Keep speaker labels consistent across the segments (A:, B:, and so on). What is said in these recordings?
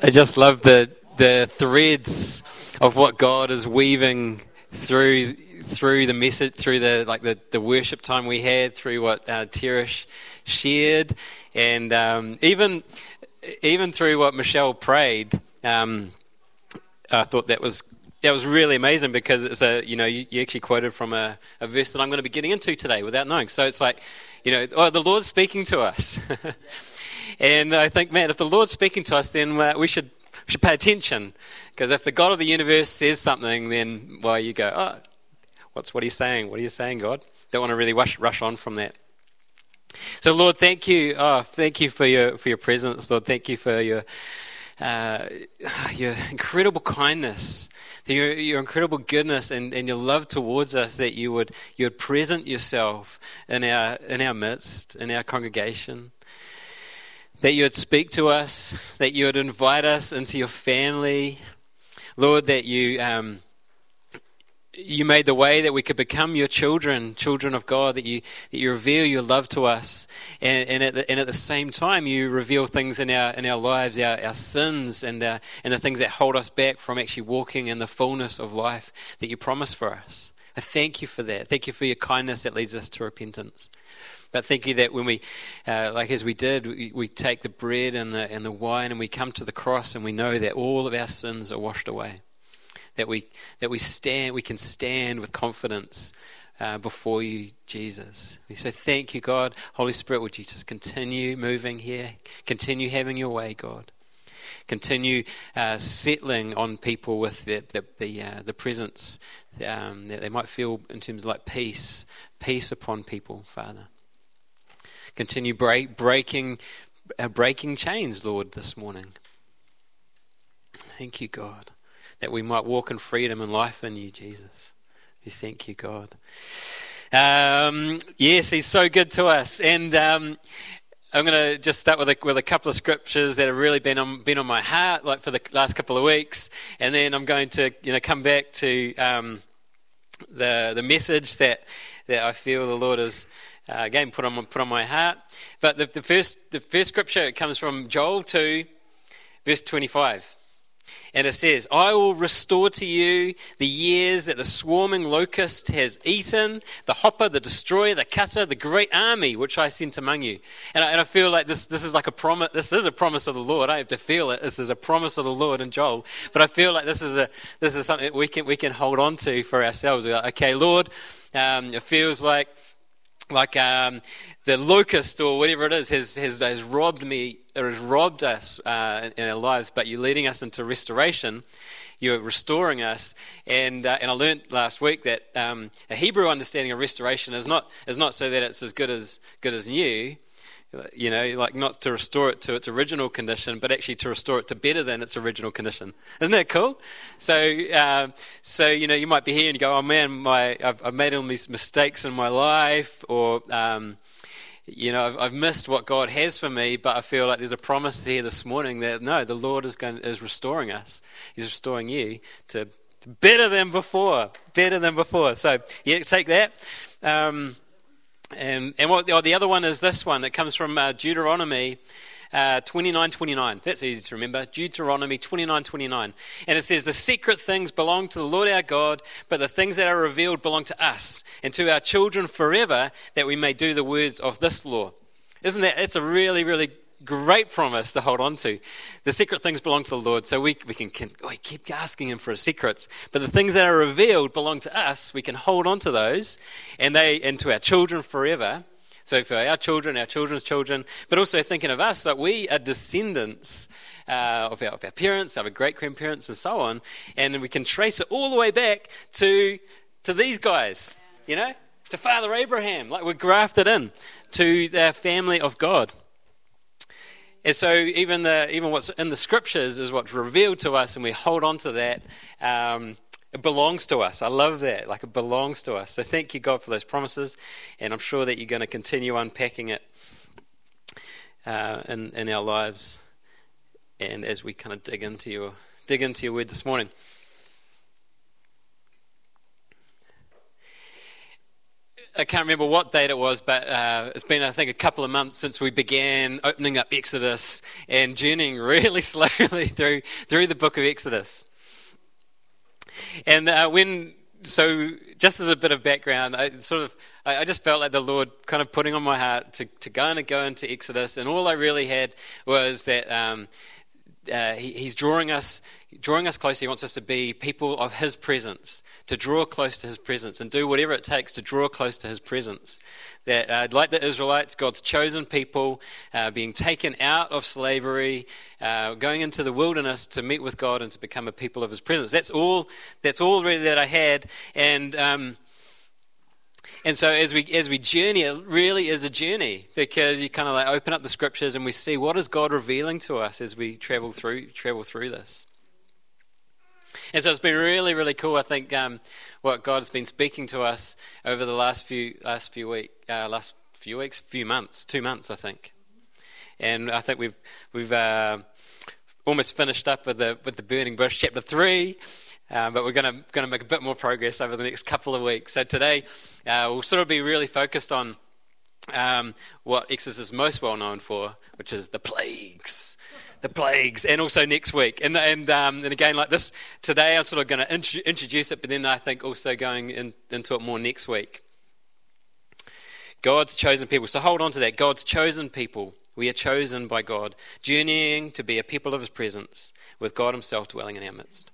A: I just love the the threads of what God is weaving through through the message, through the like the, the worship time we had, through what uh, Teresh shared, and um, even even through what Michelle prayed. Um, I thought that was that was really amazing because it's a you know you, you actually quoted from a, a, verse that I'm going to be getting into today without knowing. So it's like you know oh the Lord's speaking to us, and I think man if the Lord's speaking to us then uh, we should we should pay attention because if the God of the universe says something then well you go oh what's what are you saying what are you saying God don't want to really rush rush on from that. So Lord thank you oh thank you for your for your presence Lord thank you for your uh, your incredible kindness, your, your incredible goodness, and, and your love towards us. That you would you would present yourself in our in our midst, in our congregation. That you would speak to us. That you would invite us into your family, Lord. That you um, you made the way that we could become your children, children of God, that you, that you reveal your love to us. And, and, at the, and at the same time, you reveal things in our, in our lives, our, our sins, and, uh, and the things that hold us back from actually walking in the fullness of life that you promise for us. I thank you for that. Thank you for your kindness that leads us to repentance. But thank you that when we, uh, like as we did, we, we take the bread and the, and the wine and we come to the cross and we know that all of our sins are washed away that we, that we, stand, we can stand with confidence uh, before you, Jesus. We say, Thank you, God. Holy Spirit, would you just continue moving here? Continue having your way, God. Continue uh, settling on people with the, the, the, uh, the presence um, that they might feel in terms of like peace, peace upon people, Father. Continue break, breaking, uh, breaking chains, Lord, this morning. Thank you, God that we might walk in freedom and life in you, Jesus. We thank you, God. Um, yes, He's so good to us. And um, I'm going to just start with a, with a couple of scriptures that have really been on, been on my heart, like for the last couple of weeks. And then I'm going to you know, come back to um, the, the message that, that I feel the Lord has. Uh, again, put on put on my heart. But the, the first the first scripture comes from Joel two, verse twenty five. And it says, I will restore to you the years that the swarming locust has eaten, the hopper, the destroyer, the cutter, the great army which I sent among you. And I, and I feel like this, this is like a promise. This is a promise of the Lord. I have to feel it. This is a promise of the Lord in Joel. But I feel like this is, a, this is something we can, we can hold on to for ourselves. Like, okay, Lord, um, it feels like like um, the locust or whatever it is has, has, has robbed me or has robbed us uh, in, our lives, but you're leading us into restoration. You're restoring us, and uh, and I learned last week that um, a Hebrew understanding of restoration is not is not so that it's as good as good as new, you know, like not to restore it to its original condition, but actually to restore it to better than its original condition. Isn't that cool? So, um, so you know, you might be here and you go, "Oh man, my I've, I've made all these mistakes in my life," or um, you know, I've, I've, missed what God has for me, but I feel like there's a promise here this morning that no, the Lord is going is restoring us. He's restoring you to, to better than before, better than before. So, yeah, take that. Um, and, and what, oh, the other one is this one. It comes from uh, Deuteronomy uh, 29 29. That's easy to remember. Deuteronomy 29 29. And it says, The secret things belong to the Lord our God, but the things that are revealed belong to us and to our children forever, that we may do the words of this law. Isn't that? It's a really, really great promise to hold on to. The secret things belong to the Lord, so we, we can, can we keep asking Him for His secrets. But the things that are revealed belong to us. We can hold on to those, and they and to our children forever. So for our children, our children's children, but also thinking of us, that we are descendants uh, of, our, of our parents, our great grandparents, and so on, and we can trace it all the way back to to these guys, you know, to Father Abraham. Like we're grafted in to the family of God. And so even the even what's in the scriptures is what's revealed to us, and we hold on to that. Um, it belongs to us. I love that. Like it belongs to us. So thank you, God, for those promises, and I'm sure that you're going to continue unpacking it uh, in in our lives, and as we kind of dig into your dig into your word this morning. I can't remember what date it was, but uh, it's been, I think, a couple of months since we began opening up Exodus and journeying really slowly through, through the book of Exodus. And uh, when, so just as a bit of background, I sort of, I, I just felt like the Lord kind of putting on my heart to, to go and go into Exodus, and all I really had was that um, uh, he, He's drawing us, drawing us closer. He wants us to be people of His presence to draw close to his presence and do whatever it takes to draw close to his presence. That, uh, like the Israelites, God's chosen people, uh, being taken out of slavery, uh, going into the wilderness to meet with God and to become a people of his presence. That's all, that's all really that I had. And, um, and so as we as we journey, it really is a journey because you kind of like open up the scriptures and we see what is God revealing to us as we travel through travel through this. And so it's been really, really cool. I think um, what God has been speaking to us over the last few last few week uh, last few weeks, few months, two months, I think. And I think we've we've uh, almost finished up with the with the burning bush, chapter three. Um, but we're going to make a bit more progress over the next couple of weeks. So today uh, we'll sort of be really focused on um, what Exodus is most well known for, which is the plagues the plagues, and also next week. And, and, um, and again, like this, today I'm sort of going to int- introduce it, but then I think also going in, into it more next week. God's chosen people. So hold on to that. God's chosen people. We are chosen by God, journeying to be a people of His presence, with God Himself dwelling in our midst.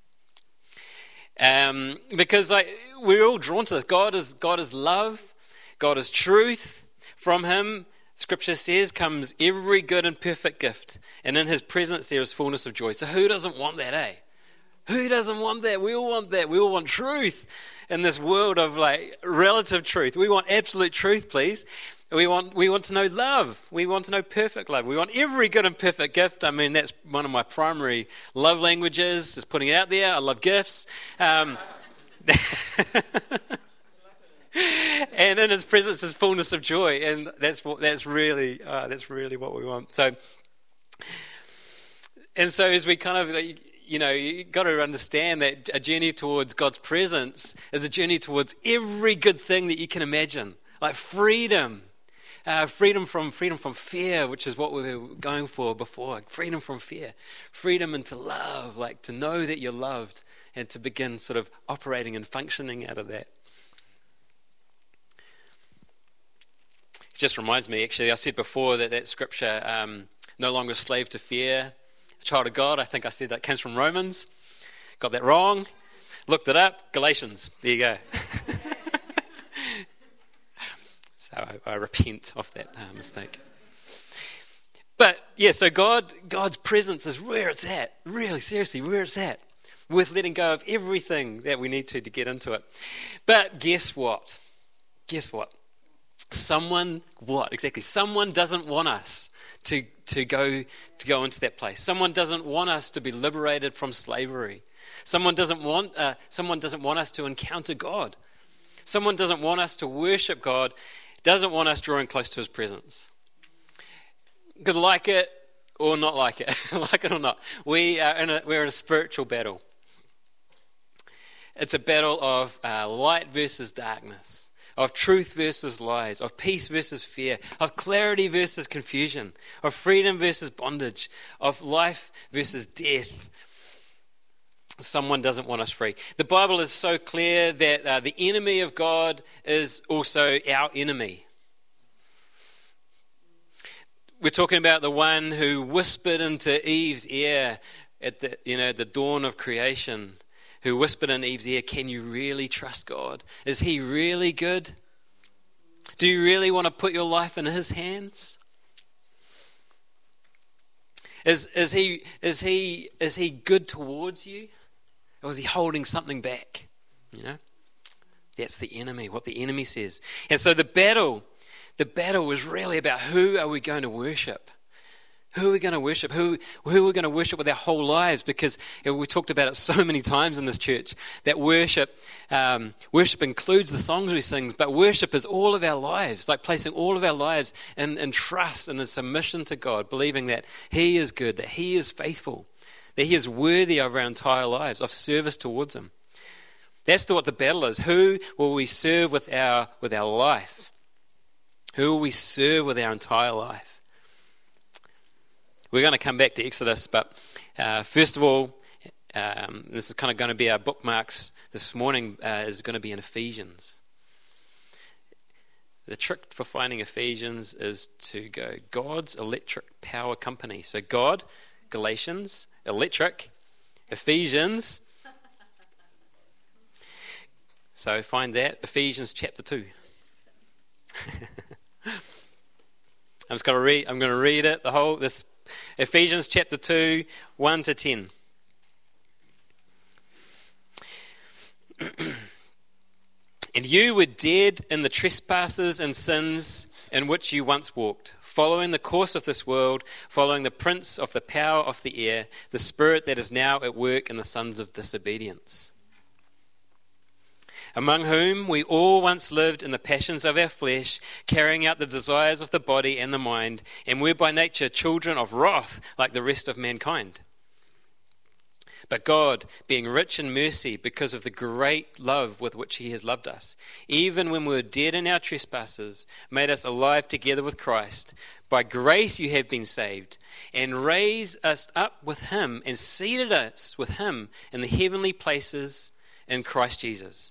A: Um, because like, we're all drawn to this. God is, God is love, God is truth. From Him, Scripture says, comes every good and perfect gift, and in his presence there is fullness of joy. So who doesn't want that, eh? Who doesn't want that? We all want that. We all want truth in this world of like relative truth. We want absolute truth, please. We want, we want to know love. We want to know perfect love. We want every good and perfect gift. I mean, that's one of my primary love languages, just putting it out there. I love gifts. Um, and in his presence is fullness of joy, and that's what that's really uh, that's really what we want. So, and so as we kind of you know you've got to understand that a journey towards God's presence is a journey towards every good thing that you can imagine, like freedom. Uh, freedom from freedom from fear, which is what we were going for before. Freedom from fear, freedom into love, like to know that you're loved, and to begin sort of operating and functioning out of that. It just reminds me, actually, I said before that that scripture, um, no longer slave to fear, a child of God, I think I said that comes from Romans. Got that wrong. Looked it up. Galatians. There you go. I, I, repent of that uh, mistake. But yeah, so God, God's presence is where it's at. Really, seriously, where it's at. With letting go of everything that we need to to get into it. But guess what? Guess what? Someone, what exactly? Someone doesn't want us to, to, go, to go into that place. Someone doesn't want us to be liberated from slavery. Someone doesn't want, uh, someone doesn't want us to encounter God. Someone doesn't want us to worship God, doesn't want us drawing close to his presence. Because, like it or not like it, like it or not, we are in a, we're in a spiritual battle. It's a battle of uh, light versus darkness of truth versus lies, of peace versus fear, of clarity versus confusion, of freedom versus bondage, of life versus death. Someone doesn't want us free. The Bible is so clear that uh, the enemy of God is also our enemy. We're talking about the one who whispered into Eve's ear at the, you know, the dawn of creation who whispered in Eve's ear, Can you really trust God? Is He really good? Do you really want to put your life in His hands? Is, is, he, is, he, is he good towards you? Or is he holding something back? You know? That's the enemy, what the enemy says. And so the battle, the battle was really about who are we going to worship? Who are we going to worship? Who, who are we going to worship with our whole lives? Because we talked about it so many times in this church that worship, um, worship includes the songs we sing, but worship is all of our lives, like placing all of our lives in, in trust and in submission to God, believing that He is good, that He is faithful, that He is worthy of our entire lives, of service towards Him. That's what the battle is. Who will we serve with our, with our life? Who we serve with our entire life? We're going to come back to Exodus, but uh, first of all, um, this is kind of going to be our bookmarks this morning, uh, is going to be in Ephesians. The trick for finding Ephesians is to go God's electric power company. So, God, Galatians, electric, Ephesians. So, find that, Ephesians chapter 2. I'm just going to read, I'm going to read it, the whole, this Ephesians chapter 2, 1 to 10. And you were dead in the trespasses and sins in which you once walked, following the course of this world, following the prince of the power of the air, the spirit that is now at work in the sons of disobedience. Among whom we all once lived in the passions of our flesh, carrying out the desires of the body and the mind, and were by nature children of wrath like the rest of mankind. But God, being rich in mercy because of the great love with which He has loved us, even when we were dead in our trespasses, made us alive together with Christ. By grace you have been saved, and raised us up with Him, and seated us with Him in the heavenly places in Christ Jesus.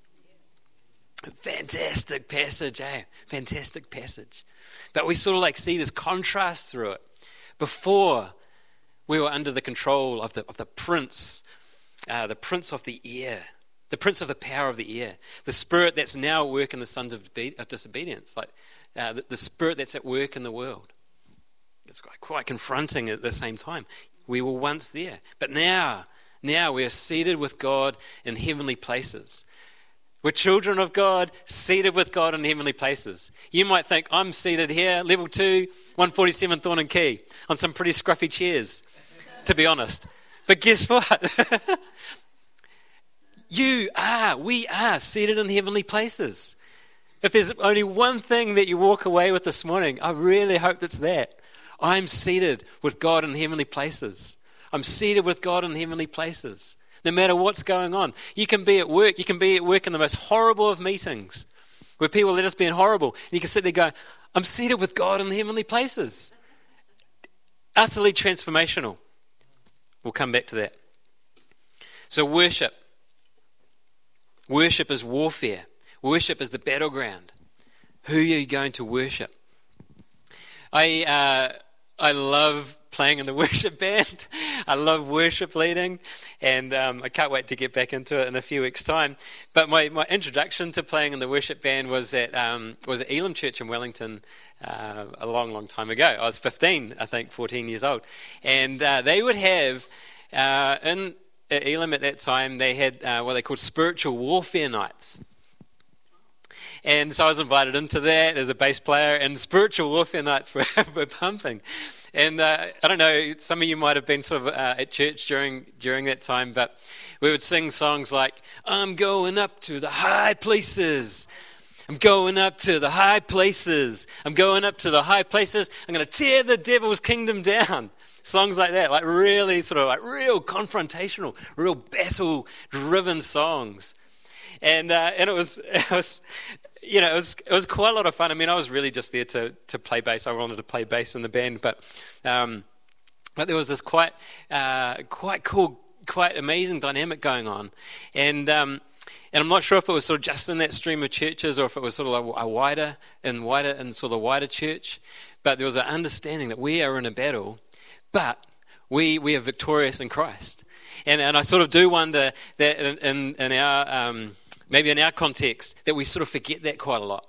A: Fantastic passage, eh? Fantastic passage. But we sort of like see this contrast through it. Before, we were under the control of the, of the prince, uh, the prince of the air the prince of the power of the air, the spirit that's now at work in the sons of, disobedience, like uh, the, the, spirit that's at work in the world. It's quite, quite confronting at the same time. We were once there, but now, now we are seated with God in heavenly places. We're children of God, seated with God in heavenly places. You might think, I'm seated here, level 2, 147 Thorndon Quay, on some pretty scruffy chairs, to be honest. But guess what? You are, we are seated in heavenly places. If there's only one thing that you walk away with this morning, I really hope it's that. I'm seated with God in heavenly places. I'm seated with God in heavenly places. No matter what's going on. You can be at work. You can be at work in the most horrible of meetings where people are just being horrible. And you can sit there going, I'm seated with God in the heavenly places. Utterly transformational. We'll come back to that. So, worship. Worship is warfare, worship is the battleground. Who are you going to worship? I, uh, I love playing in the worship band. I love worship leading, and um, I can't wait to get back into it in a few weeks' time. But my, my introduction to playing in the worship band was at um, was at Elim Church in Wellington uh, a long, long time ago. I was 15, I think, 14 years old, and uh, they would have uh, in at Elim at that time, they had uh, what they called spiritual warfare nights. And so I was invited into that as a bass player, and spiritual warfare nights were, were pumping. And uh, I don't know, some of you might have been sort of uh, at church during during that time, but we would sing songs like "I'm going up to the high places." I'm going up to the high places. I'm going up to the high places. I'm going to tear the devil's kingdom down. Songs like that, like really sort of like real confrontational, real battle driven songs. And, uh, and it was, it was, you know, it was, it was quite a lot of fun. I mean, I was really just there to, to play bass. I wanted to play bass in the band, but, um, but there was this quite, uh, quite cool, quite amazing dynamic going on. And, um, and I'm not sure if it was sort of just in that stream of churches or if it was sort of a, a wider and wider and sort of wider church. But there was an understanding that we are in a battle but we, we are victorious in Christ. And, and I sort of do wonder that in, in, in our, um, maybe in our context, that we sort of forget that quite a lot.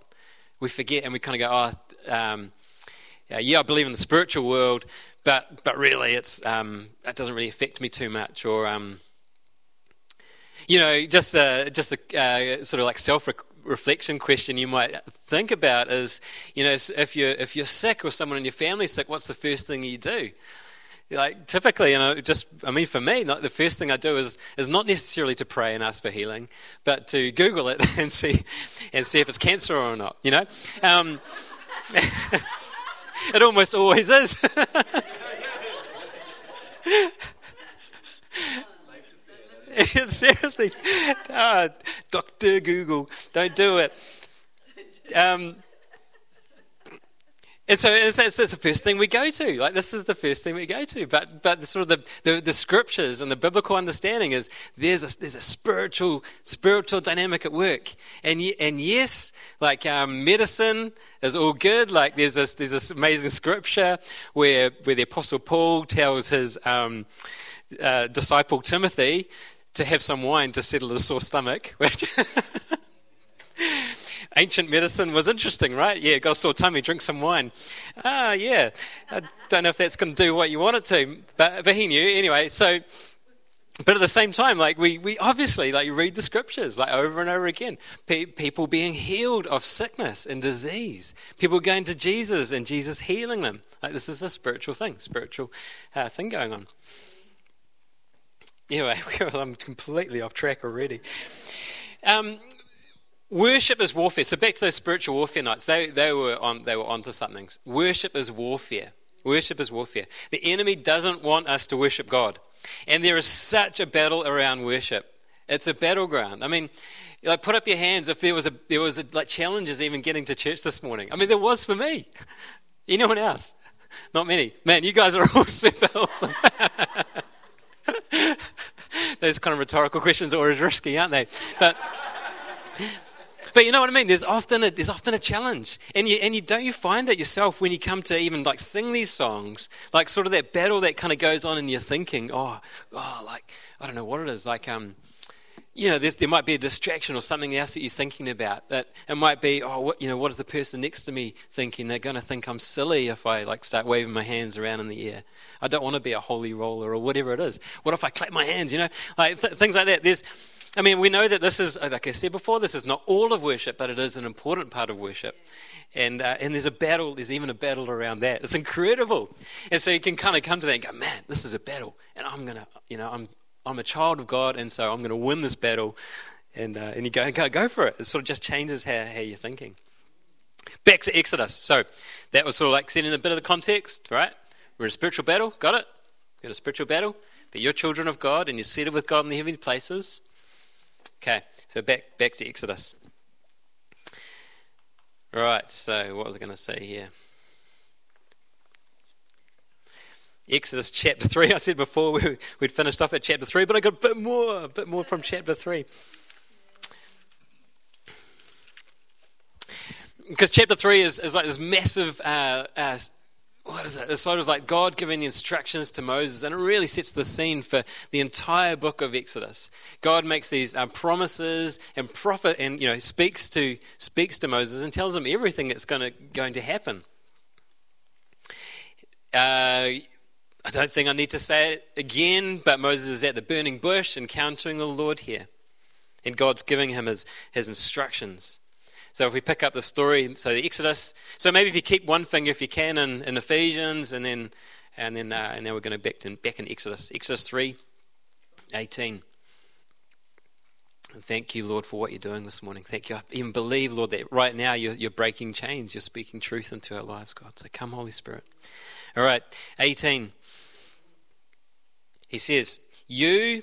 A: We forget and we kind of go, oh, um, yeah, I believe in the spiritual world, but, but really it's, um, it doesn't really affect me too much. Or, um, you know, just a, just a uh, sort of like self reflection question you might think about is, you know, if you're if you're sick or someone in your family sick, what's the first thing you do? Like typically, you know, just I mean, for me, the first thing I do is is not necessarily to pray and ask for healing, but to Google it and see and see if it's cancer or not. You know, um, it almost always is. Seriously, ah, Doctor Google, don't do it. Um, and so it's, it's, it's, the first thing we go to. Like this is the first thing we go to. But but the, sort of the, the, the, scriptures and the biblical understanding is there's a there's a spiritual spiritual dynamic at work. And and yes, like um, medicine is all good. Like there's this there's this amazing scripture where where the apostle Paul tells his um, uh, disciple Timothy to have some wine to settle his sore stomach. Which ancient medicine was interesting, right? Yeah, got a sore tummy, drink some wine. Ah, yeah. I don't know if that's going to do what you want it to, but, but he knew anyway. So, but at the same time, like we, we obviously like read the scriptures like over and over again. Pe- people being healed of sickness and disease. People going to Jesus and Jesus healing them. Like this is a spiritual thing, spiritual uh, thing going on. Anyway, I'm completely off track already. Um, Worship is warfare. So back to those spiritual warfare nights, they, they were on they were onto something. Worship is warfare. Worship is warfare. The enemy doesn't want us to worship God. And there is such a battle around worship. It's a battleground. I mean, like put up your hands if there was a there was a, like challenges even getting to church this morning. I mean, there was for me. Anyone else? Not many. Man, you guys are all super awesome. Those kind of rhetorical questions are always risky, aren't they? But but you know what I mean? There's often a, there's often a challenge. And you, and you don't you find it yourself when you come to even like sing these songs, like sort of that battle that kind of goes on in your thinking, oh, oh, like, I don't know what it is, like, um, you know, there might be a distraction or something else that you're thinking about. That it might be, oh, what, you know, what is the person next to me thinking? They're going to think I'm silly if I like start waving my hands around in the air. I don't want to be a holy roller or whatever it is. What if I clap my hands? You know, like th- things like that. There's I mean, we know that this is, like I said before, this is not all of worship, but it is an important part of worship. And, uh, and there's a battle, there's even a battle around that. It's incredible. And so you can kind of come to that and go, man, this is a battle. And I'm going to, you know, I'm, I'm a child of God, and so I'm going to win this battle. And, uh, and you go, go, go for it. It sort of just changes how, how you're thinking. Back to Exodus. So that was sort of like setting a bit of the context, right? We're in a spiritual battle. Got it? We're in a spiritual battle. But you're children of God, and you're seated with God in the heavenly places. Okay, so back back to Exodus. Right, so what was I going to say here? Exodus chapter 3. I said before we, we'd finished off at chapter 3, but I got a bit more, a bit more from chapter 3. Because chapter 3 is, is like this massive uh, uh, what is it? It's sort of like God giving the instructions to Moses, and it really sets the scene for the entire book of Exodus. God makes these uh, promises and prophet, and you know speaks to speaks to Moses and tells him everything that's going to going to happen. Uh, I don't think I need to say it again, but Moses is at the burning bush encountering the Lord here, and God's giving him his his instructions. So if we pick up the story, so the Exodus. So maybe if you keep one finger, if you can, in, in Ephesians, and then and then uh, and now we're going to back in back in Exodus, Exodus three, eighteen. And thank you, Lord, for what you're doing this morning. Thank you. I even believe, Lord, that right now you're, you're breaking chains. You're speaking truth into our lives, God. So come, Holy Spirit. All right, 18. He says, You,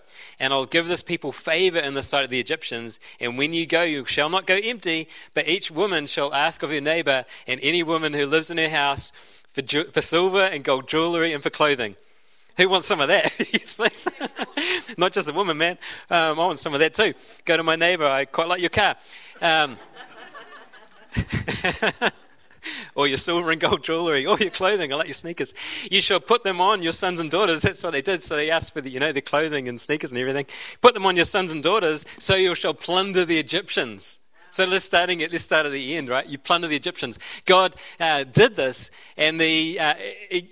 A: and I'll give this people favor in the sight of the Egyptians. And when you go, you shall not go empty, but each woman shall ask of her neighbor and any woman who lives in her house for, ju- for silver and gold jewelry and for clothing. Who wants some of that? yes, please. Not just the woman, man. Um, I want some of that too. Go to my neighbor. I quite like your car. Um, or your silver and gold jewelry, or your clothing. I like your sneakers. You shall put them on your sons and daughters. That's what they did. So they asked for the, you know, the clothing and sneakers and everything. Put them on your sons and daughters, so you shall plunder the Egyptians. So let's starting at let's start at the end, right? You plunder the Egyptians. God uh, did this, and the uh,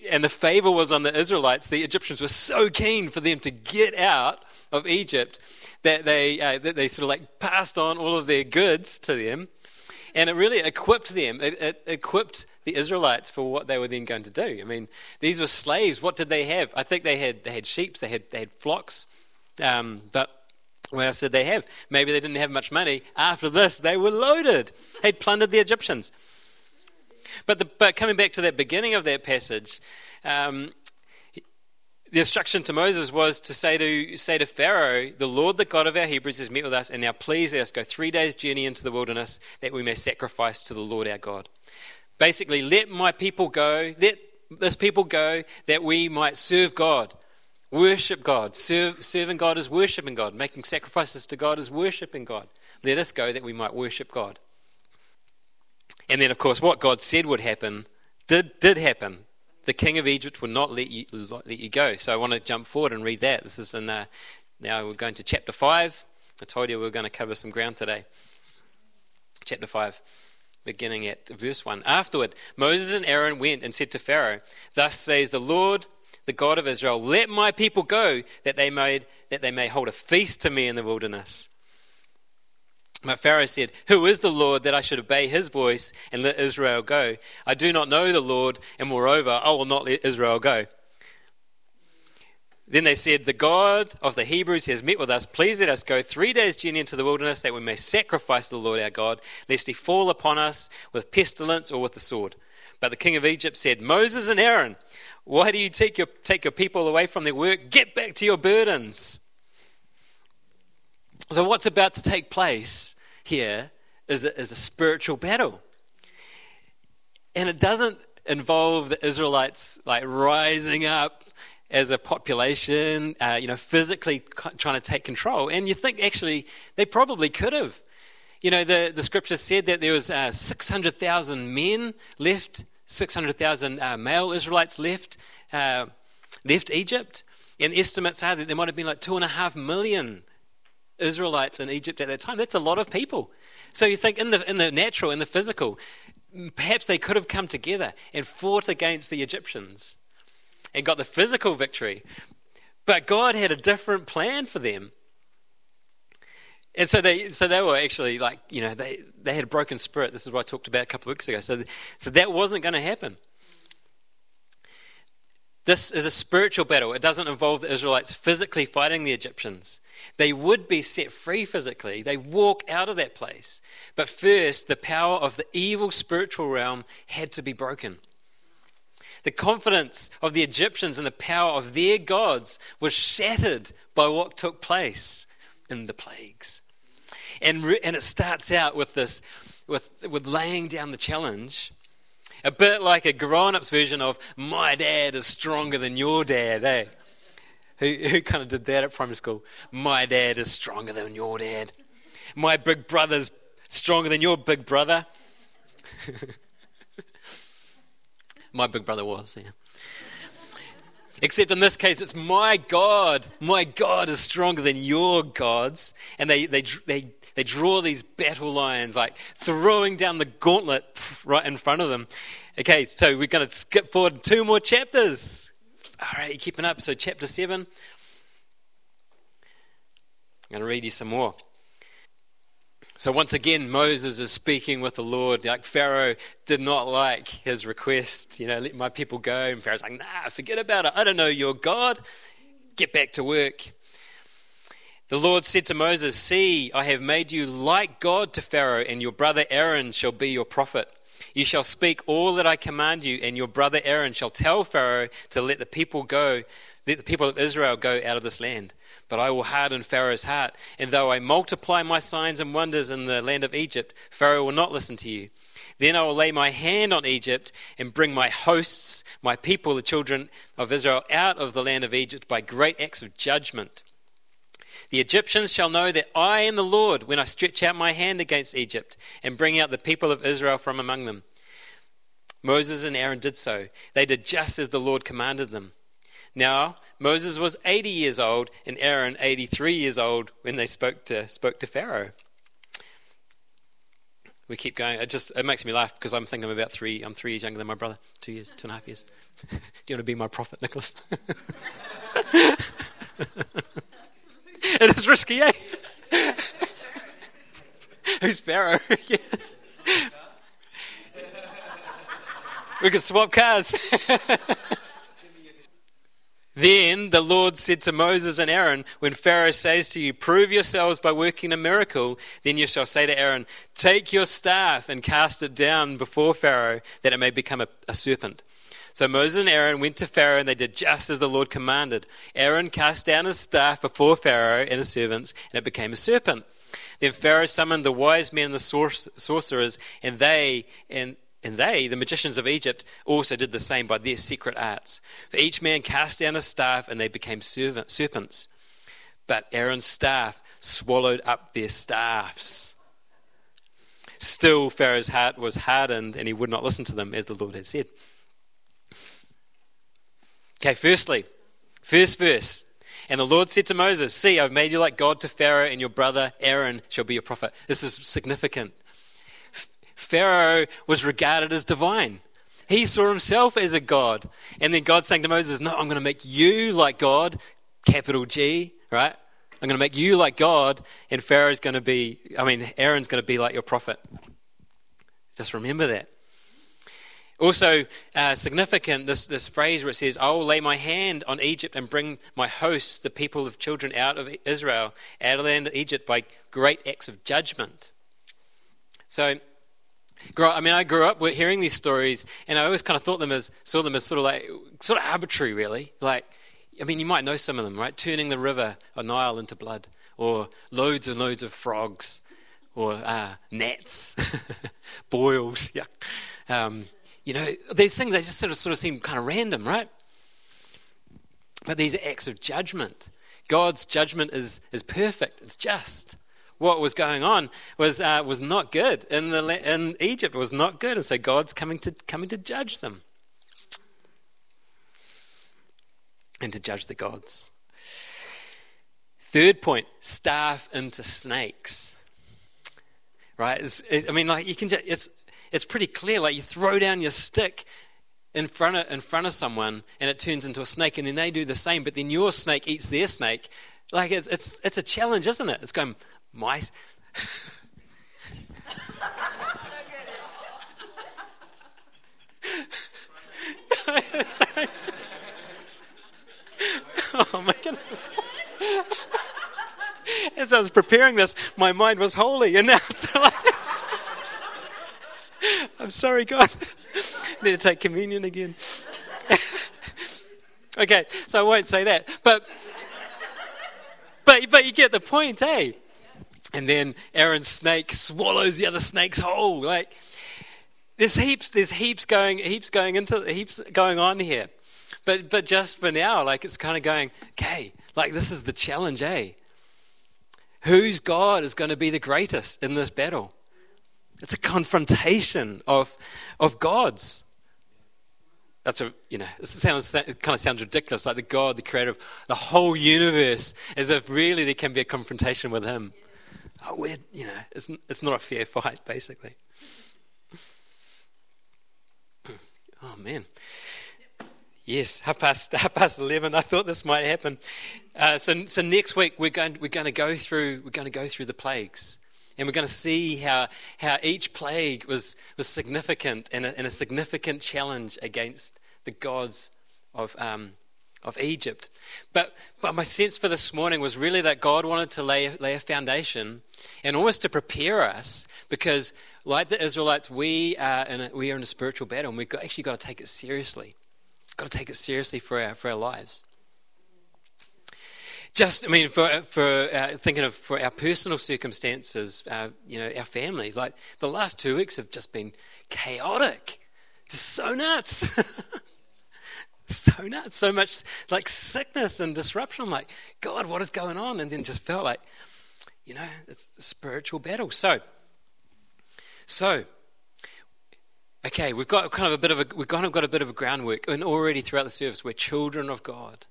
A: and the favor was on the Israelites. The Egyptians were so keen for them to get out of Egypt that they uh, that they sort of like passed on all of their goods to them, and it really equipped them. It, it equipped the Israelites for what they were then going to do. I mean, these were slaves. What did they have? I think they had they had sheep. They had they had flocks, um, but what else did they have? Maybe they didn't have much money. After this, they were loaded. They'd plundered the Egyptians. But, the, but coming back to that beginning of that passage, um, the instruction to Moses was to say to say to Pharaoh, "The Lord, the God of our Hebrews, has met with us, and now please let us go three days' journey into the wilderness, that we may sacrifice to the Lord our God." Basically, let my people go. Let this people go, that we might serve God. Worship God. Serve, serving God is worshiping God. Making sacrifices to God is worshiping God. Let us go that we might worship God. And then, of course, what God said would happen did, did happen. The king of Egypt would not let you, let you go. So I want to jump forward and read that. This is in, uh, now we're going to chapter 5. I told you we are going to cover some ground today. Chapter 5 beginning at verse 1. Afterward, Moses and Aaron went and said to Pharaoh, Thus says the Lord, the God of Israel, let my people go that they may, that they may hold a feast to me in the wilderness. But Pharaoh said, Who is the Lord that I should obey his voice and let Israel go? I do not know the Lord, and moreover, I will not let Israel go. Then they said, The God of the Hebrews has met with us. Please let us go three days' journey into the wilderness that we may sacrifice to the Lord our God, lest he fall upon us with pestilence or with the sword. But the king of Egypt said, Moses and Aaron, why do you take your, take your people away from their work? Get back to your burdens. So, what's about to take place here is a, is a spiritual battle. And it doesn't involve the Israelites like rising up as a population, uh, you know, physically trying to take control. And you think actually they probably could have. You know, the, the scripture said that there was uh, 600,000 men left 600,000 uh, male Israelites left, uh, left Egypt. And estimates are that there might have been like two and a half million Israelites in Egypt at that time. That's a lot of people. So you think in the, in the natural, in the physical, perhaps they could have come together and fought against the Egyptians and got the physical victory. But God had a different plan for them. And so they, so they were actually like, you know, they, they had a broken spirit. This is what I talked about a couple of weeks ago. So, so that wasn't going to happen. This is a spiritual battle. It doesn't involve the Israelites physically fighting the Egyptians. They would be set free physically. They walk out of that place. But first, the power of the evil spiritual realm had to be broken. The confidence of the Egyptians in the power of their gods was shattered by what took place in the plagues. And, re- and it starts out with this, with, with laying down the challenge, a bit like a grown up's version of my dad is stronger than your dad, eh? Who, who kind of did that at primary school? My dad is stronger than your dad. My big brother's stronger than your big brother. my big brother was, yeah. Except in this case, it's my God. My God is stronger than your gods. And they, they, they, they draw these battle lines, like throwing down the gauntlet right in front of them. Okay, so we're going to skip forward two more chapters. All right, keeping up? So, chapter 7. I'm going to read you some more. So once again, Moses is speaking with the Lord. Like Pharaoh did not like his request, you know, let my people go. And Pharaoh's like, nah, forget about it. I don't know your God. Get back to work. The Lord said to Moses, See, I have made you like God to Pharaoh, and your brother Aaron shall be your prophet. You shall speak all that I command you, and your brother Aaron shall tell Pharaoh to let the people go, let the people of Israel go out of this land. But I will harden Pharaoh's heart, and though I multiply my signs and wonders in the land of Egypt, Pharaoh will not listen to you. Then I will lay my hand on Egypt and bring my hosts, my people, the children of Israel, out of the land of Egypt by great acts of judgment. The Egyptians shall know that I am the Lord when I stretch out my hand against Egypt and bring out the people of Israel from among them. Moses and Aaron did so. They did just as the Lord commanded them. Now, Moses was 80 years old and Aaron 83 years old when they spoke to, spoke to Pharaoh. We keep going. It just it makes me laugh because I'm thinking I'm about three. I'm three years younger than my brother. Two years, two and a half years. Do you want to be my prophet, Nicholas? it is risky, eh? Who's Pharaoh? We could swap cars. then the Lord said to Moses and Aaron, When Pharaoh says to you, Prove yourselves by working a miracle, then you shall say to Aaron, Take your staff and cast it down before Pharaoh, that it may become a, a serpent. So Moses and Aaron went to Pharaoh, and they did just as the Lord commanded. Aaron cast down his staff before Pharaoh and his servants, and it became a serpent. Then Pharaoh summoned the wise men and the sorcerers, and they and and they, the magicians of Egypt, also did the same by their secret arts. For each man cast down a staff, and they became serpents. But Aaron's staff swallowed up their staffs. Still, Pharaoh's heart was hardened, and he would not listen to them, as the Lord had said. Okay, firstly, first verse. And the Lord said to Moses, See, I've made you like God to Pharaoh, and your brother Aaron shall be your prophet. This is significant. Pharaoh was regarded as divine. He saw himself as a God. And then God saying to Moses, No, I'm going to make you like God, capital G, right? I'm going to make you like God, and Pharaoh's going to be, I mean, Aaron's going to be like your prophet. Just remember that. Also, uh, significant, this, this phrase where it says, I will lay my hand on Egypt and bring my hosts, the people of children, out of Israel, out of the land of Egypt by great acts of judgment. So, I mean, I grew up hearing these stories, and I always kind of thought them as saw them as sort of like sort of arbitrary, really. Like, I mean, you might know some of them, right? Turning the river or Nile into blood, or loads and loads of frogs, or uh, gnats, boils. Yeah, um, you know, these things they just sort of sort of seem kind of random, right? But these are acts of judgment. God's judgment is is perfect. It's just what was going on was, uh, was not good. In, the, in Egypt was not good. And so God's coming to, coming to judge them and to judge the gods. Third point staff into snakes. Right? It, I mean, like, you can just, it's, it's pretty clear. Like, you throw down your stick in front of in front of someone and it turns into a snake and then they do the same but then your snake eats their snake like it's it's, it's a challenge isn't it it's going my. oh my goodness. As I was preparing this, my mind was holy, and now like, I'm sorry, God. Need to take communion again. okay, so I won't say that, but but but you get the point, eh? and then Aaron's snake swallows the other snake's whole. Like there's heaps, there's heaps going, heaps going into, heaps going on here. But but just for now, like it's kind of going, okay, like this is the challenge, eh? Whose God is going to be the greatest in this battle? It's a confrontation of of gods. That's a you know it sounds it kind of sounds ridiculous, like the God, the creator of the whole universe, as if really there can be a confrontation with Him oh, we're, you know, it's, it's not a fair fight, basically. Oh, man. Yes, half past, half past 11. I thought this might happen. Uh, so, so next week we're going, we're going to go through, we're going to go through the plagues. And we're going to see how, how each plague was, was significant and a, and a significant challenge against the gods of, um, of Egypt. But, but my sense for this morning was really that God wanted to lay, lay a foundation and almost to prepare us because, like the Israelites, we are in a, we are in a spiritual battle and we've got, actually got to take it seriously. Got to take it seriously for our, for our lives. Just, I mean, for, for uh, thinking of for our personal circumstances, uh, you know, our family, like the last two weeks have just been chaotic, just so nuts. so nuts, so much like sickness and disruption. I'm like, God, what is going on? And then just felt like, you know, it's a spiritual battle. So, so okay, we've got kind of a bit of a we've kind of got a bit of a groundwork, and already throughout the service, we're children of God.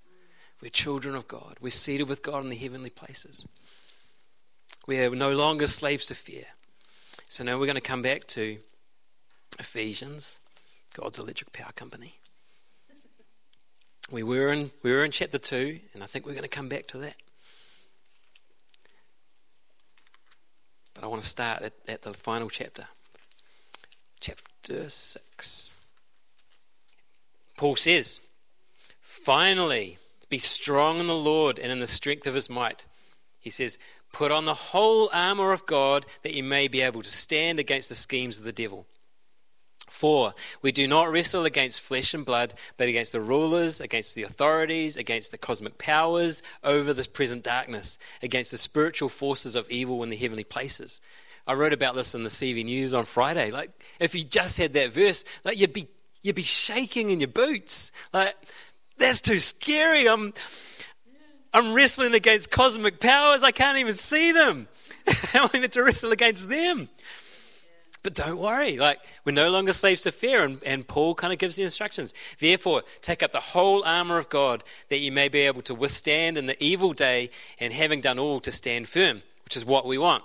A: We're children of God. We're seated with God in the heavenly places. We are no longer slaves to fear. So now we're going to come back to Ephesians, God's electric power company. We were in we were in chapter two, and I think we're going to come back to that. But I want to start at, at the final chapter, chapter six. Paul says, "Finally, be strong in the Lord and in the strength of His might." He says, "Put on the whole armor of God, that you may be able to stand against the schemes of the devil." For we do not wrestle against flesh and blood, but against the rulers, against the authorities, against the cosmic powers over this present darkness, against the spiritual forces of evil in the heavenly places. I wrote about this in the CV News on Friday. Like, if you just had that verse, like you'd be you'd be shaking in your boots. Like, that's too scary. I'm I'm wrestling against cosmic powers. I can't even see them. How am I meant to wrestle against them? But don't worry, like we're no longer slaves to fear, and, and Paul kind of gives the instructions. Therefore, take up the whole armor of God that you may be able to withstand in the evil day, and having done all to stand firm, which is what we want.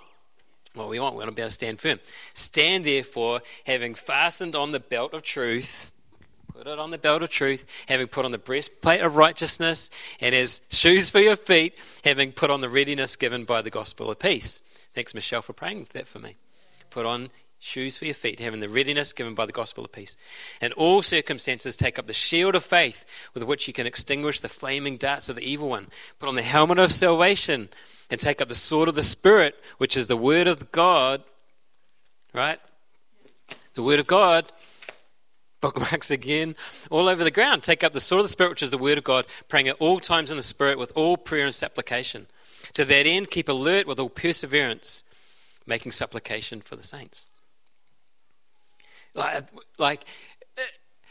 A: What we want, we want to be able to stand firm. Stand therefore, having fastened on the belt of truth. Put it on the belt of truth, having put on the breastplate of righteousness, and as shoes for your feet, having put on the readiness given by the gospel of peace. Thanks, Michelle, for praying that for me. Put on shoes for your feet, having the readiness given by the gospel of peace. In all circumstances, take up the shield of faith with which you can extinguish the flaming darts of the evil one. Put on the helmet of salvation and take up the sword of the Spirit, which is the word of God. Right? The word of God. Bookmarks again all over the ground. Take up the sword of the Spirit, which is the word of God, praying at all times in the Spirit with all prayer and supplication. To that end, keep alert with all perseverance, making supplication for the saints. Like, like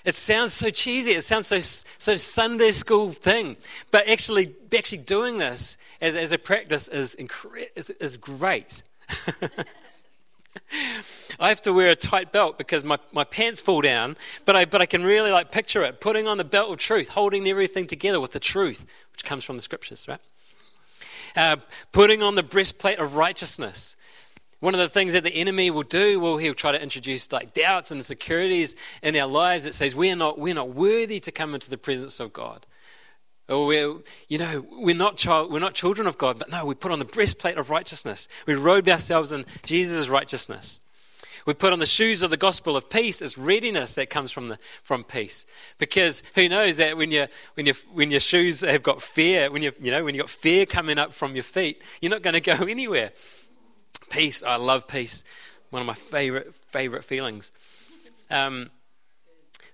A: it sounds so cheesy. It sounds so so Sunday school thing, but actually, actually doing this as, as a practice is incre- is, is great. I have to wear a tight belt because my, my pants fall down, but I, but I can really like picture it putting on the belt of truth, holding everything together with the truth, which comes from the scriptures, right? Uh, putting on the breastplate of righteousness. One of the things that the enemy will do, well, he'll try to introduce like doubts and insecurities in our lives that says we're not, we're not worthy to come into the presence of God. Or we're, you know, we're not, child, we're not children of God, but no, we put on the breastplate of righteousness. We robe ourselves in Jesus' righteousness. We put on the shoes of the gospel of peace as readiness that comes from, the, from peace. Because who knows that when, you, when, you, when your shoes have got fear, when you, you know, when you've got fear coming up from your feet, you're not going to go anywhere. Peace. I love peace. One of my favorite, favorite feelings. Um,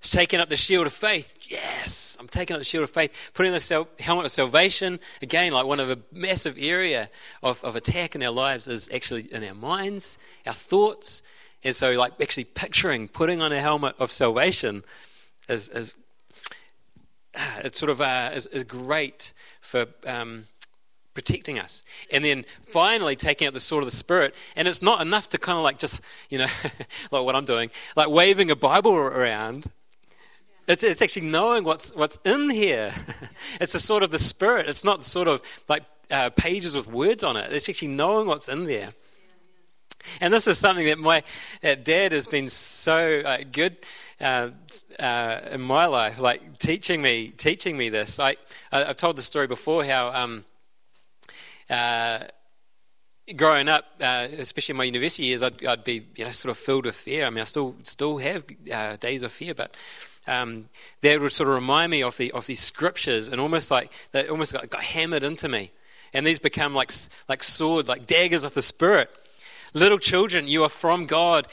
A: taking up the shield of faith. Yes, I'm taking up the shield of faith. Putting the helmet of salvation. Again, like one of a massive area of, of attack in our lives is actually in our minds, our thoughts. And so, like, actually picturing putting on a helmet of salvation is, is ah, it's sort of uh, is, is great for um, protecting us. And then finally taking out the sword of the Spirit. And it's not enough to kind of like just, you know, like what I'm doing, like waving a Bible around. It's, it's actually knowing what's, what's in here. it's the sort of the Spirit. It's not sort of like uh, pages with words on it. It's actually knowing what's in there. And this is something that my uh, dad has been so uh, good uh, uh, in my life, like teaching me, teaching me this. I, have told the story before how um, uh, growing up, uh, especially in my university years, I'd, I'd, be you know sort of filled with fear. I mean, I still still have uh, days of fear, but um, that would sort of remind me of the of these scriptures, and almost like they almost got, got hammered into me, and these become like like sword, like daggers of the spirit. Little children, you are from God,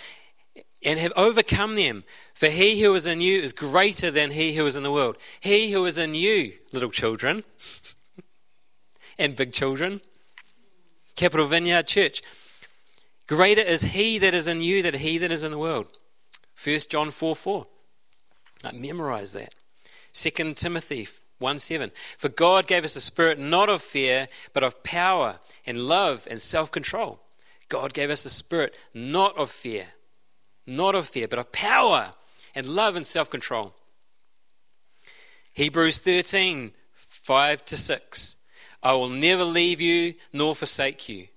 A: and have overcome them. For he who is in you is greater than he who is in the world. He who is in you, little children. and big children. Capital Vineyard Church. Greater is he that is in you than he that is in the world. 1 John 4 4. Like, memorize that. 2 Timothy 1 7. For God gave us a spirit not of fear, but of power and love and self control. God gave us a spirit not of fear, not of fear, but of power and love and self control. Hebrews 13, 5 to 6. I will never leave you nor forsake you.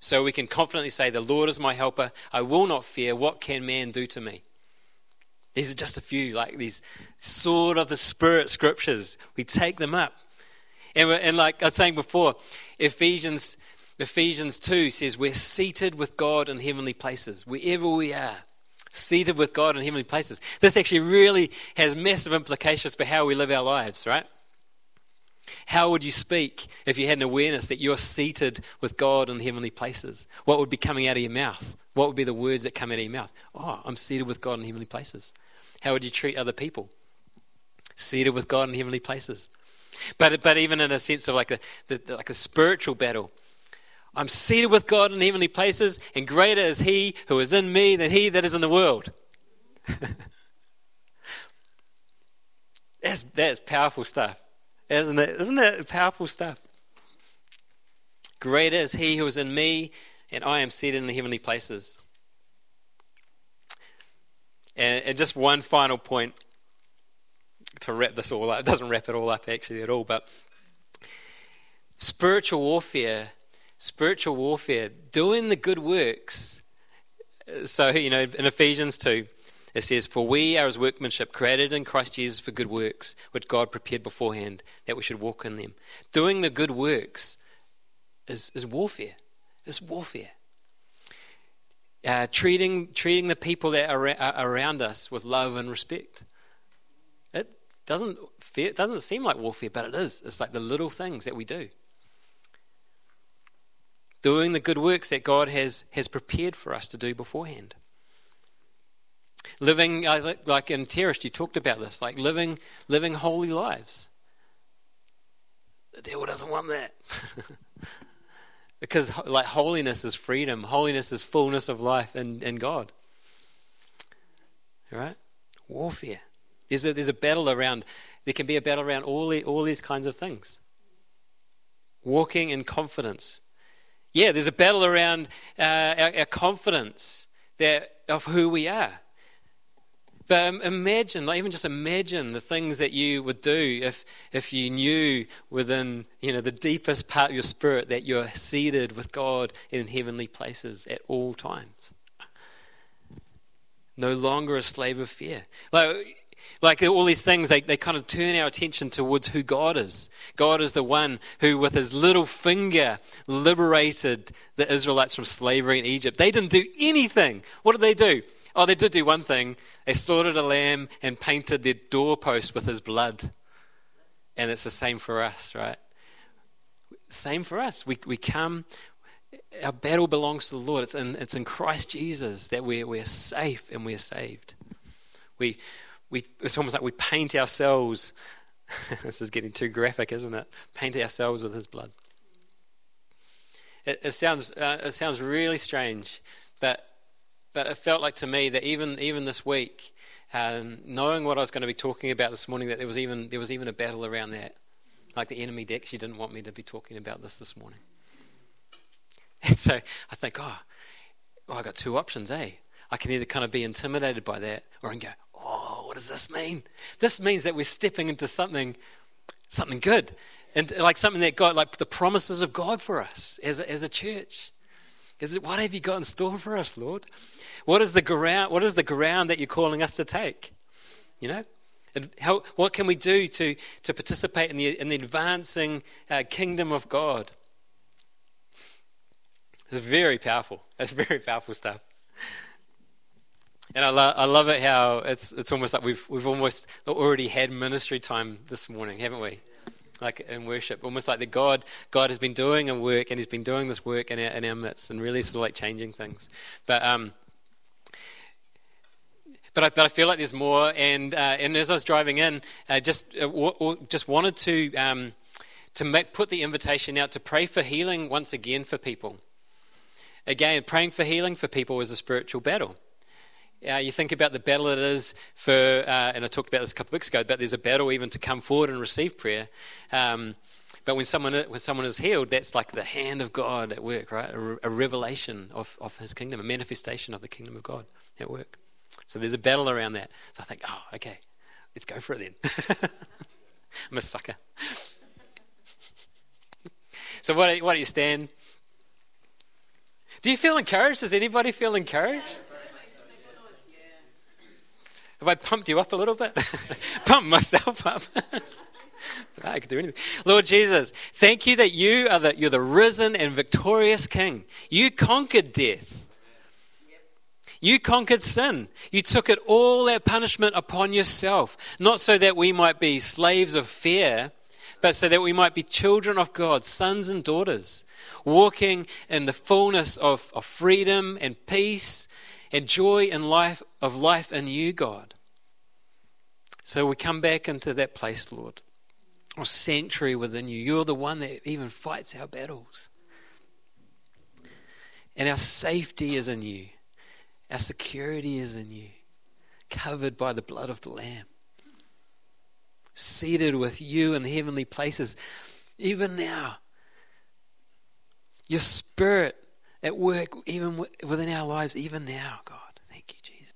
A: So we can confidently say, The Lord is my helper. I will not fear. What can man do to me? These are just a few, like these sword of the Spirit scriptures. We take them up. And, and like I was saying before, Ephesians, Ephesians 2 says we're seated with God in heavenly places, wherever we are. Seated with God in heavenly places. This actually really has massive implications for how we live our lives, right? How would you speak if you had an awareness that you're seated with God in heavenly places? What would be coming out of your mouth? What would be the words that come out of your mouth? Oh, I'm seated with God in heavenly places. How would you treat other people? Seated with God in heavenly places. But, but even in a sense of like a, the, like a spiritual battle, I'm seated with God in heavenly places, and greater is He who is in me than He that is in the world. that's, that's powerful stuff, isn't it? Isn't that powerful stuff? Greater is He who is in me, and I am seated in the heavenly places. And, and just one final point to wrap this all up. It doesn't wrap it all up actually at all, but spiritual warfare, spiritual warfare, doing the good works. So, you know, in Ephesians 2, it says, For we are his workmanship, created in Christ Jesus for good works, which God prepared beforehand, that we should walk in them. Doing the good works is, is warfare. It's warfare. Uh, treating, treating the people that are around us with love and respect. It doesn't, fear, doesn't seem like warfare, but it is. It's like the little things that we do. Doing the good works that God has, has prepared for us to do beforehand. Living, uh, like in Terrace, you talked about this, like living, living holy lives. The devil doesn't want that. because like holiness is freedom, holiness is fullness of life in, in God. Right? Warfare. There's a, there's a battle around, there can be a battle around all, the, all these kinds of things. Walking in confidence. Yeah, there's a battle around uh, our, our, confidence that, of who we are. But um, imagine, like even just imagine the things that you would do if, if you knew within you know, the deepest part of your spirit that you're seated with God in heavenly places at all times. No longer a slave of fear. Like like all these things, they, they kind of turn our attention towards who God is. God is the one who, with his little finger, liberated the Israelites from slavery in Egypt. They didn't do anything. What did they do? Oh, they did do one thing. They slaughtered a lamb and painted their doorpost with his blood. And it's the same for us, right? Same for us. We, we come, our battle belongs to the Lord. It's in, it's in Christ Jesus that we're, we're safe and we're saved. We, we, it's almost like we paint ourselves. this is getting too graphic, isn't it? Paint ourselves with His blood. It, it sounds uh, it sounds really strange, but but it felt like to me that even even this week, um, knowing what I was going to be talking about this morning, that there was even there was even a battle around that. Like the enemy actually didn't want me to be talking about this this morning. And so I think, oh, well, I got two options, eh? I can either kind of be intimidated by that, or I can go, oh, what does this mean? This means that we're stepping into something, something good, and like something that God, like the promises of God for us as a, as a church. Is it what have you got in store for us, Lord? What is the ground? What is the ground that you're calling us to take? You know, and how, what can we do to to participate in the in the advancing uh, kingdom of God? It's very powerful. That's very powerful stuff. And I, lo- I love it how it's, it's almost like we've, we've almost already had ministry time this morning, haven't we? Like in worship, almost like the God God has been doing a work and He's been doing this work in our, in our midst and really sort of like changing things. But um, but I, but I feel like there's more. And uh, and as I was driving in, uh, just uh, w- just wanted to um, to make, put the invitation out to pray for healing once again for people. Again, praying for healing for people is a spiritual battle. Uh, you think about the battle it is for, uh, and I talked about this a couple of weeks ago, but there's a battle even to come forward and receive prayer. Um, but when someone, when someone is healed, that's like the hand of God at work, right? A, a revelation of, of his kingdom, a manifestation of the kingdom of God at work. So there's a battle around that. So I think, oh, okay, let's go for it then. I'm a sucker. so why don't you stand? Do you feel encouraged? Does anybody feel encouraged? Have I pumped you up a little bit? Pump myself up. I could do anything. Lord Jesus, thank you that you are the, you're the risen and victorious King. You conquered death. You conquered sin. You took it all that punishment upon yourself, not so that we might be slaves of fear, but so that we might be children of God, sons and daughters, walking in the fullness of, of freedom and peace and joy and life of life in you, God. So we come back into that place, Lord, or sanctuary within you. You're the one that even fights our battles. And our safety is in you. Our security is in you, covered by the blood of the Lamb, seated with you in the heavenly places, even now. Your spirit at work, even within our lives, even now, God. Thank you, Jesus.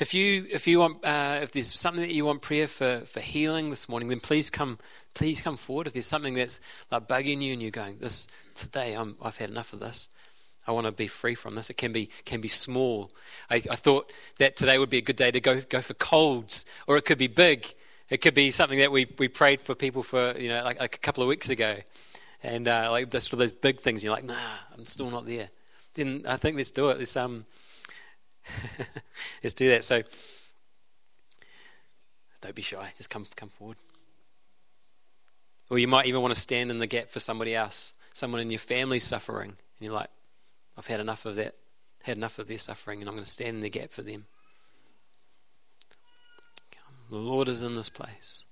A: If you if you want uh, if there's something that you want prayer for for healing this morning, then please come please come forward. If there's something that's like bugging you and you're going, this today I'm, I've had enough of this. I want to be free from this. It can be can be small. I, I, thought that today would be a good day to go go for colds, or it could be big. It could be something that we, we prayed for people for you know like, like a couple of weeks ago, and uh, like sort of those big things. You're like, nah, I'm still not there. Then I think let's do it. Let's um, let's do that. So don't be shy. Just come come forward. Or you might even want to stand in the gap for somebody else, someone in your family suffering, and you're like, I've had enough of that, had enough of their suffering, and I'm going to stand in the gap for them. The Lord is in this place.